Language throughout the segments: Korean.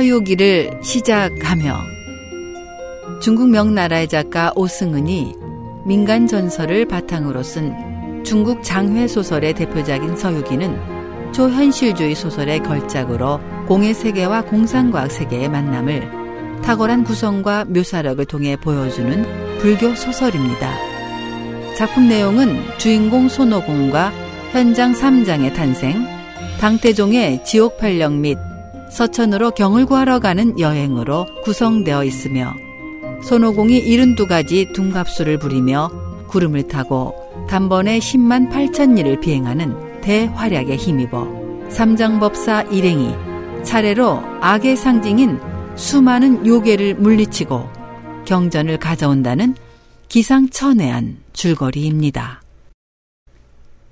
서유기를 시작하며 중국 명나라의 작가 오승은이 민간 전설을 바탕으로 쓴 중국 장회 소설의 대표작인 서유기는 초현실주의 소설의 걸작으로 공예 세계와 공상과학 세계의 만남을 탁월한 구성과 묘사력을 통해 보여주는 불교 소설입니다. 작품 내용은 주인공 손오공과 현장 3장의 탄생, 당태종의 지옥 팔령 및 서천으로 경을 구하러 가는 여행으로 구성되어 있으며 손오공이 72가지 둔갑수를 부리며 구름을 타고 단번에 10만 8천 리를 비행하는 대활약에 힘입어 삼장법사 일행이 차례로 악의 상징인 수많은 요괴를 물리치고 경전을 가져온다는 기상천외한 줄거리입니다.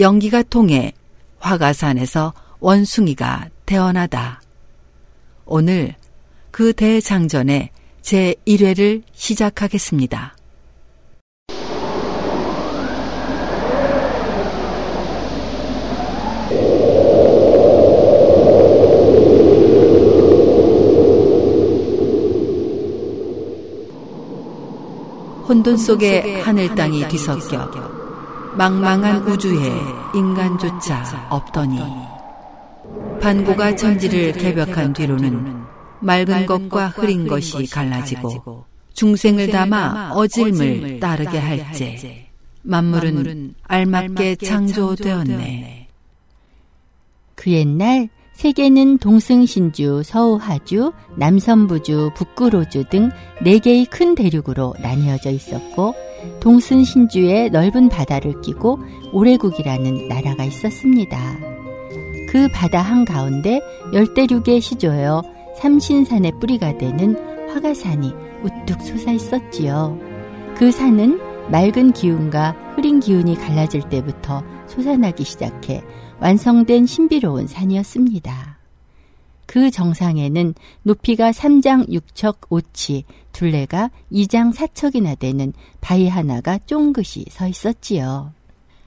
연기가 통해 화가산에서 원숭이가 태어나다. 오늘 그 대장전의 제1회를 시작하겠습니다. 혼돈 속에 하늘 땅이 뒤섞여 망망한 우주에 인간조차 없더니 반고가 천지를 개벽한 뒤로는 맑은 것과 흐린 것이 갈라지고 중생을 담아 어질물 따르게 할제 만물은 알맞게 창조되었네. 그 옛날 세계는 동승신주, 서우하주, 남선부주, 북구로주 등 네 개의 큰 대륙으로 나뉘어져 있었고 동승신주에 넓은 바다를 끼고 오래국이라는 나라가 있었습니다. 그 바다 한가운데 열대륙에 시조여 삼신산의 뿌리가 되는 화가산이 우뚝 솟아 있었지요. 그 산은 맑은 기운과 흐린 기운이 갈라질 때부터 솟아나기 시작해 완성된 신비로운 산이었습니다. 그 정상에는 높이가 3장 6척 5치, 둘레가 2장 4척이나 되는 바위 하나가 쫑긋이 서 있었지요.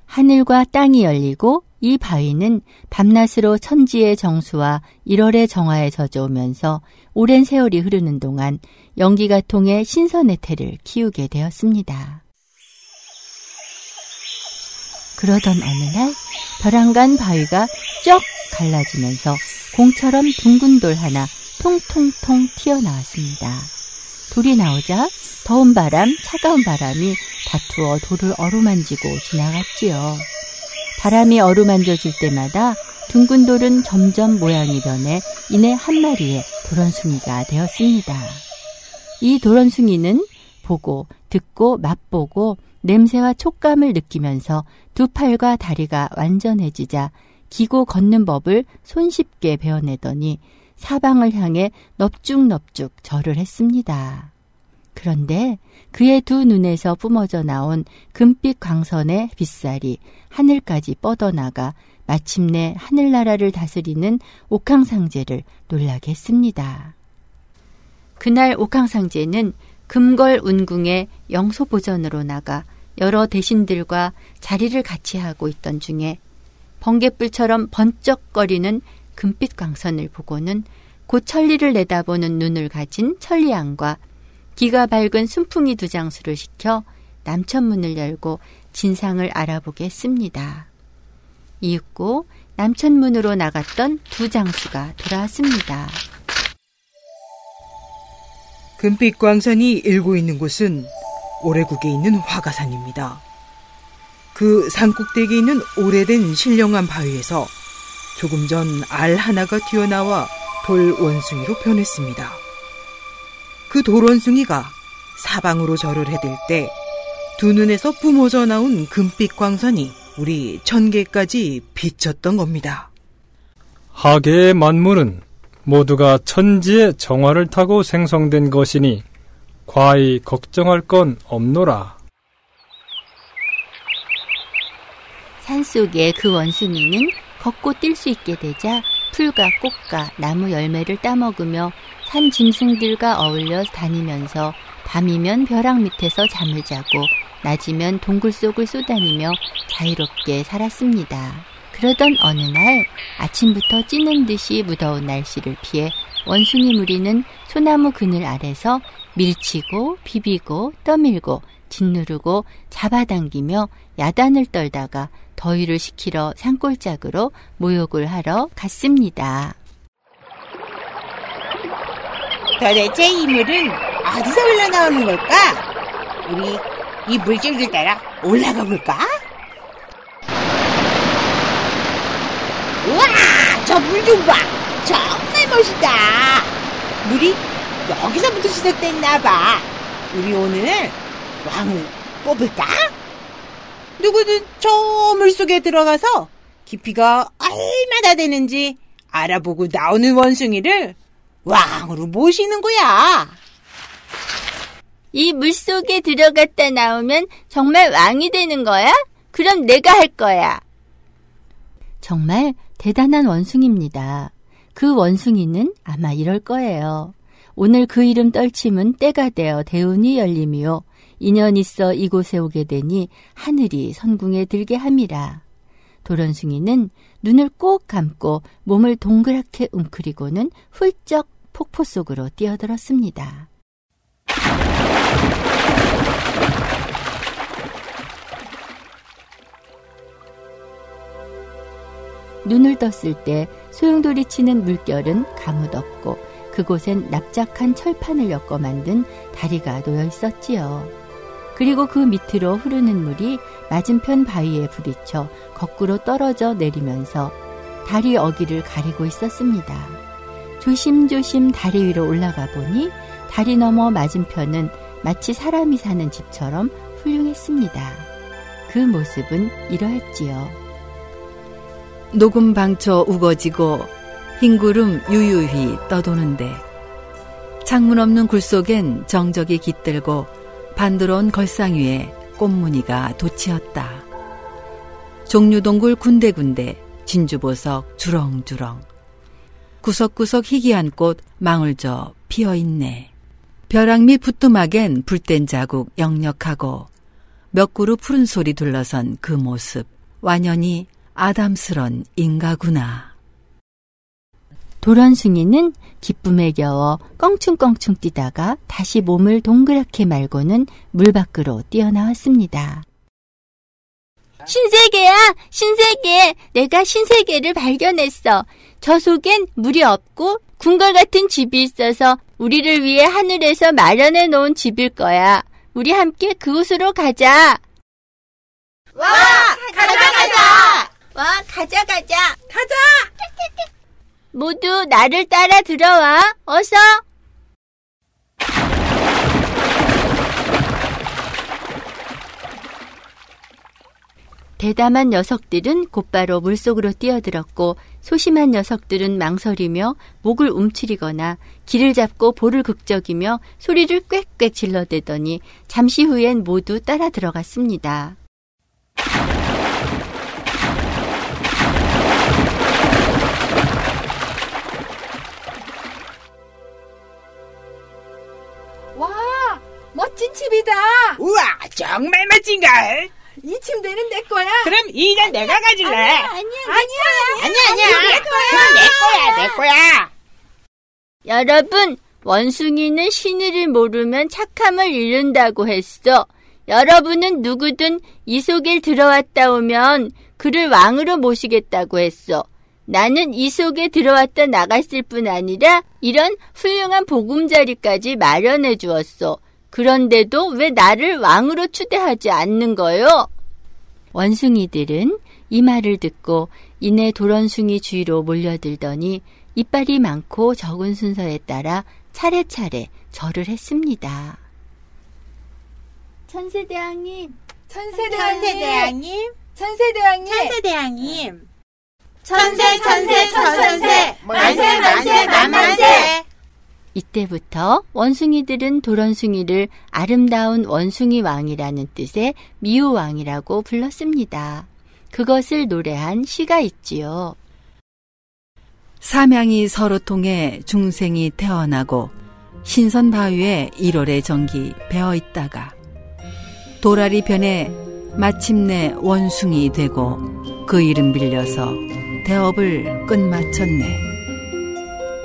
하늘과 땅이 열리고 이 바위는 밤낮으로 천지의 정수와 1월의 정화에 젖어오면서 오랜 세월이 흐르는 동안 연기가 통해 신선의 태를 키우게 되었습니다. 그러던 어느 날 벼랑간 바위가 쩍 갈라지면서 공처럼 둥근 돌 하나 통통통 튀어나왔습니다. 돌이 나오자 더운 바람, 차가운 바람이 다투어 돌을 어루만지고 지나갔지요. 바람이 어루만져 줄 때마다 둥근 돌은 점점 모양이 변해 이내 한 마리의 도런숭이가 되었습니다. 이 도런숭이는 보고, 듣고, 맛보고, 냄새와 촉감을 느끼면서 두 팔과 다리가 완전해지자 기고 걷는 법을 손쉽게 배워내더니 사방을 향해 넙죽넙죽 절을 했습니다. 그런데 그의 두 눈에서 뿜어져 나온 금빛 광선의 빛살이 하늘까지 뻗어나가 마침내 하늘나라를 다스리는 옥황상제를 놀라게 했습니다. 그날 옥황상제는 금걸 운궁에 영소보전으로 나가 여러 대신들과 자리를 같이 하고 있던 중에 번개불처럼 번쩍거리는 금빛 광선을 보고는 곧 천리를 내다보는 눈을 가진 천리양과 기가 밝은 순풍이 두 장수를 시켜 남천문을 열고 진상을 알아보게 했습니다. 이윽고 남천문으로 나갔던 두 장수가 돌아왔습니다. 금빛 광산이 일고 있는 곳은 오래국에 있는 화가산입니다. 그 산꼭대기에 있는 오래된 신령한 바위에서 조금 전 알 하나가 튀어나와 돌 원숭이로 변했습니다. 그 돌원숭이가 사방으로 절을 해댈 때 두 눈에서 뿜어져 나온 금빛 광선이 우리 천계까지 비쳤던 겁니다. 하계의 만물은 모두가 천지의 정화를 타고 생성된 것이니 과히 걱정할 건 없노라. 산속에 그 원숭이는 걷고 뛸 수 있게 되자 풀과 꽃과 나무 열매를 따먹으며 산 짐승들과 어울려 다니면서 밤이면 벼락 밑에서 잠을 자고 낮이면 동굴 속을 쏘다니며 자유롭게 살았습니다. 그러던 어느 날 아침부터 찌는 듯이 무더운 날씨를 피해 원숭이 무리는 소나무 그늘 아래서 밀치고 비비고 떠밀고 짓누르고 잡아당기며 야단을 떨다가 더위를 식히러 산골짜기로 모욕을 하러 갔습니다. 도대체 이 물은 어디서 흘러나오는 걸까? 우리 이 물줄기 따라 올라가 볼까? 우와! 저 물 좀 봐! 정말 멋있다! 물이 여기서부터 시작됐나 봐. 우리 오늘 왕을 뽑을까? 누구든 저 물속에 들어가서 깊이가 얼마나 되는지 알아보고 나오는 원숭이를 왕으로 모시는 거야. 이 물속에 들어갔다 나오면 정말 왕이 되는 거야? 그럼 내가 할 거야. 정말 대단한 원숭입니다. 그 원숭이는 아마 이럴 거예요. 오늘 그 이름 떨침은 때가 되어 대운이 열림이요. 인연 있어 이곳에 오게 되니 하늘이 선궁에 들게 함이라. 도런숭이는 눈을 꼭 감고 몸을 동그랗게 웅크리고는 훌쩍 폭포 속으로 뛰어들었습니다. 눈을 떴을 때 소용돌이 치는 물결은 가무덥고 그곳엔 납작한 철판을 엮어 만든 다리가 놓여 있었지요. 그리고 그 밑으로 흐르는 물이 맞은편 바위에 부딪혀 거꾸로 떨어져 내리면서 다리 어기를 가리고 있었습니다. 조심조심 다리 위로 올라가 보니 다리 너머 맞은편은 마치 사람이 사는 집처럼 훌륭했습니다. 그 모습은 이러했지요. 녹음 방초 우거지고 흰 구름 유유히 떠도는데 창문 없는 굴 속엔 정적이 깃들고 반드러운 걸상 위에 꽃무늬가 돋치었다. 종류동굴 군데군데 진주보석 주렁주렁 구석구석 희귀한 꽃 망울져 피어 있네. 벼락 밑 부뚜막엔 불댄 자국 역력하고 몇 그루 푸른 소리 둘러선 그 모습 완연히 아담스런 인가구나. 도런숭이는 기쁨에 겨워 껑충껑충 뛰다가 다시 몸을 동그랗게 말고는 물 밖으로 뛰어나왔습니다. 신세계야! 신세계! 내가 신세계를 발견했어. 저 속엔 물이 없고 궁궐 같은 집이 있어서 우리를 위해 하늘에서 마련해 놓은 집일 거야. 우리 함께 그곳으로 가자. 와! 가자, 가자! 와, 가자, 가자. 가자! 모두 나를 따라 들어와. 어서. 대담한 녀석들은 곧바로 물속으로 뛰어들었고 소심한 녀석들은 망설이며 목을 움츠리거나 길을 잡고 볼을 극적이며 소리를 꽥꽥 질러대더니 잠시 후엔 모두 따라 들어갔습니다. 와, 멋진 집이다. 우와, 정말 멋진걸? 이 침대는 내 거야. 그럼 이건 내가 가질래. 아니야, 아니야, 아니야, 아니야. 내 거야. 내 거야, 내 거야. 여러분, 원숭이는 신의를 모르면 착함을 잃는다고 했어. 여러분은 누구든 이 속에 들어왔다 오면 그를 왕으로 모시겠다고 했어. 나는 이 속에 들어왔다 나갔을 뿐 아니라 이런 훌륭한 보금자리까지 마련해 주었어. 그런데도 왜 나를 왕으로 추대하지 않는 거요? 원숭이들은 이 말을 듣고 이내 도런숭이 주위로 몰려들더니 이빨이 많고 적은 순서에 따라 차례차례 절을 했습니다. 천세대왕님, 천세대왕님, 천세대왕님, 천세대왕님, 천세대왕님. 천세, 천세, 천천세, 만세, 만세, 만만세. 이때부터 원숭이들은 도런숭이를 아름다운 원숭이 왕이라는 뜻의 미우 왕이라고 불렀습니다. 그것을 노래한 시가 있지요. 삼양이 서로 통해 중생이 태어나고 신선 바위에 1월의 전기 배어 있다가 도라리 변에 마침내 원숭이 되고 그 이름 빌려서 대업을 끝마쳤네.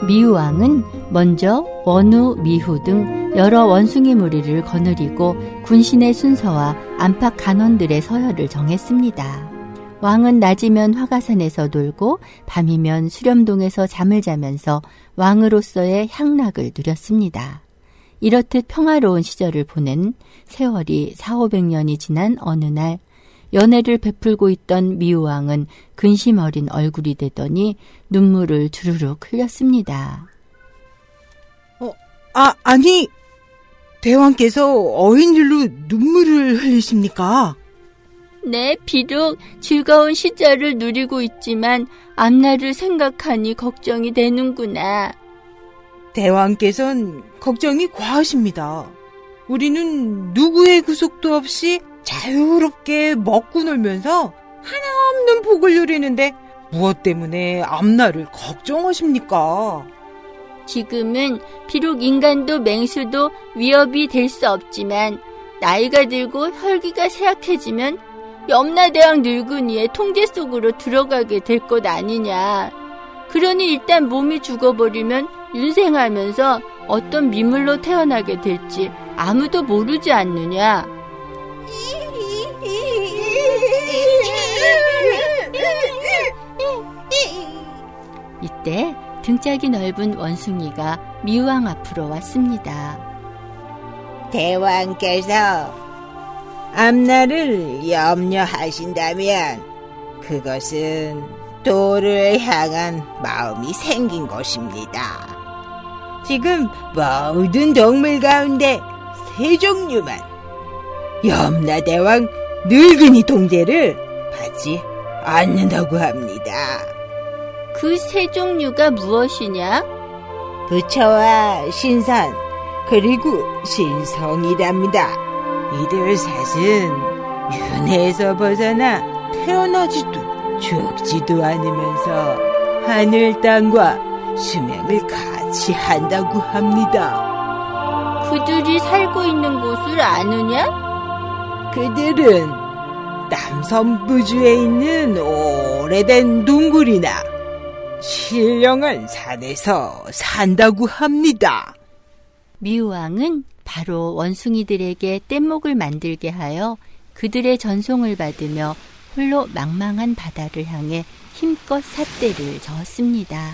미우왕은 먼저 원우, 미후 등 여러 원숭이 무리를 거느리고 군신의 순서와 안팎 간원들의 서열을 정했습니다. 왕은 낮이면 화가산에서 놀고 밤이면 수렴동에서 잠을 자면서 왕으로서의 향락을 누렸습니다. 이렇듯 평화로운 시절을 보낸 세월이 4, 500년이 지난 어느 날 연애를 베풀고 있던 미우왕은 근심 어린 얼굴이 되더니 눈물을 주르륵 흘렸습니다. 어, 아, 아니, 대왕께서 어인일로 눈물을 흘리십니까? 네, 비록 즐거운 시절을 누리고 있지만 앞날을 생각하니 걱정이 되는구나. 대왕께선 걱정이 과하십니다. 우리는 누구의 구속도 없이 자유롭게 먹고 놀면서 하나 없는 복을 누리는데 무엇 때문에 앞날을 걱정하십니까? 지금은 비록 인간도 맹수도 위협이 될 수 없지만 나이가 들고 혈기가 쇠약해지면 염라대왕 늙은이의 통제 속으로 들어가게 될 것 아니냐. 그러니 일단 몸이 죽어버리면 윤생하면서 어떤 미물로 태어나게 될지 아무도 모르지 않느냐. 이때 등짝이 넓은 원숭이가 미왕 앞으로 왔습니다. 대왕께서 앞날을 염려하신다면 그것은 도를 향한 마음이 생긴 것입니다. 지금 모든 동물 가운데 세 종류만 염라대왕 늙은이 동제를 받지 않는다고 합니다. 그 세 종류가 무엇이냐? 부처와 신선 그리고 신성이랍니다. 이들 셋은 윤회에서 벗어나 태어나지도 죽지도 않으면서 하늘 땅과 수명을 같이 한다고 합니다. 그들이 살고 있는 곳을 아느냐? 그들은 남선부주에 있는 오래된 동굴이나 신령은 산에서 산다고 합니다. 미우왕은 바로 원숭이들에게 뗏목을 만들게 하여 그들의 전송을 받으며 홀로 망망한 바다를 향해 힘껏 삿대를 저었습니다.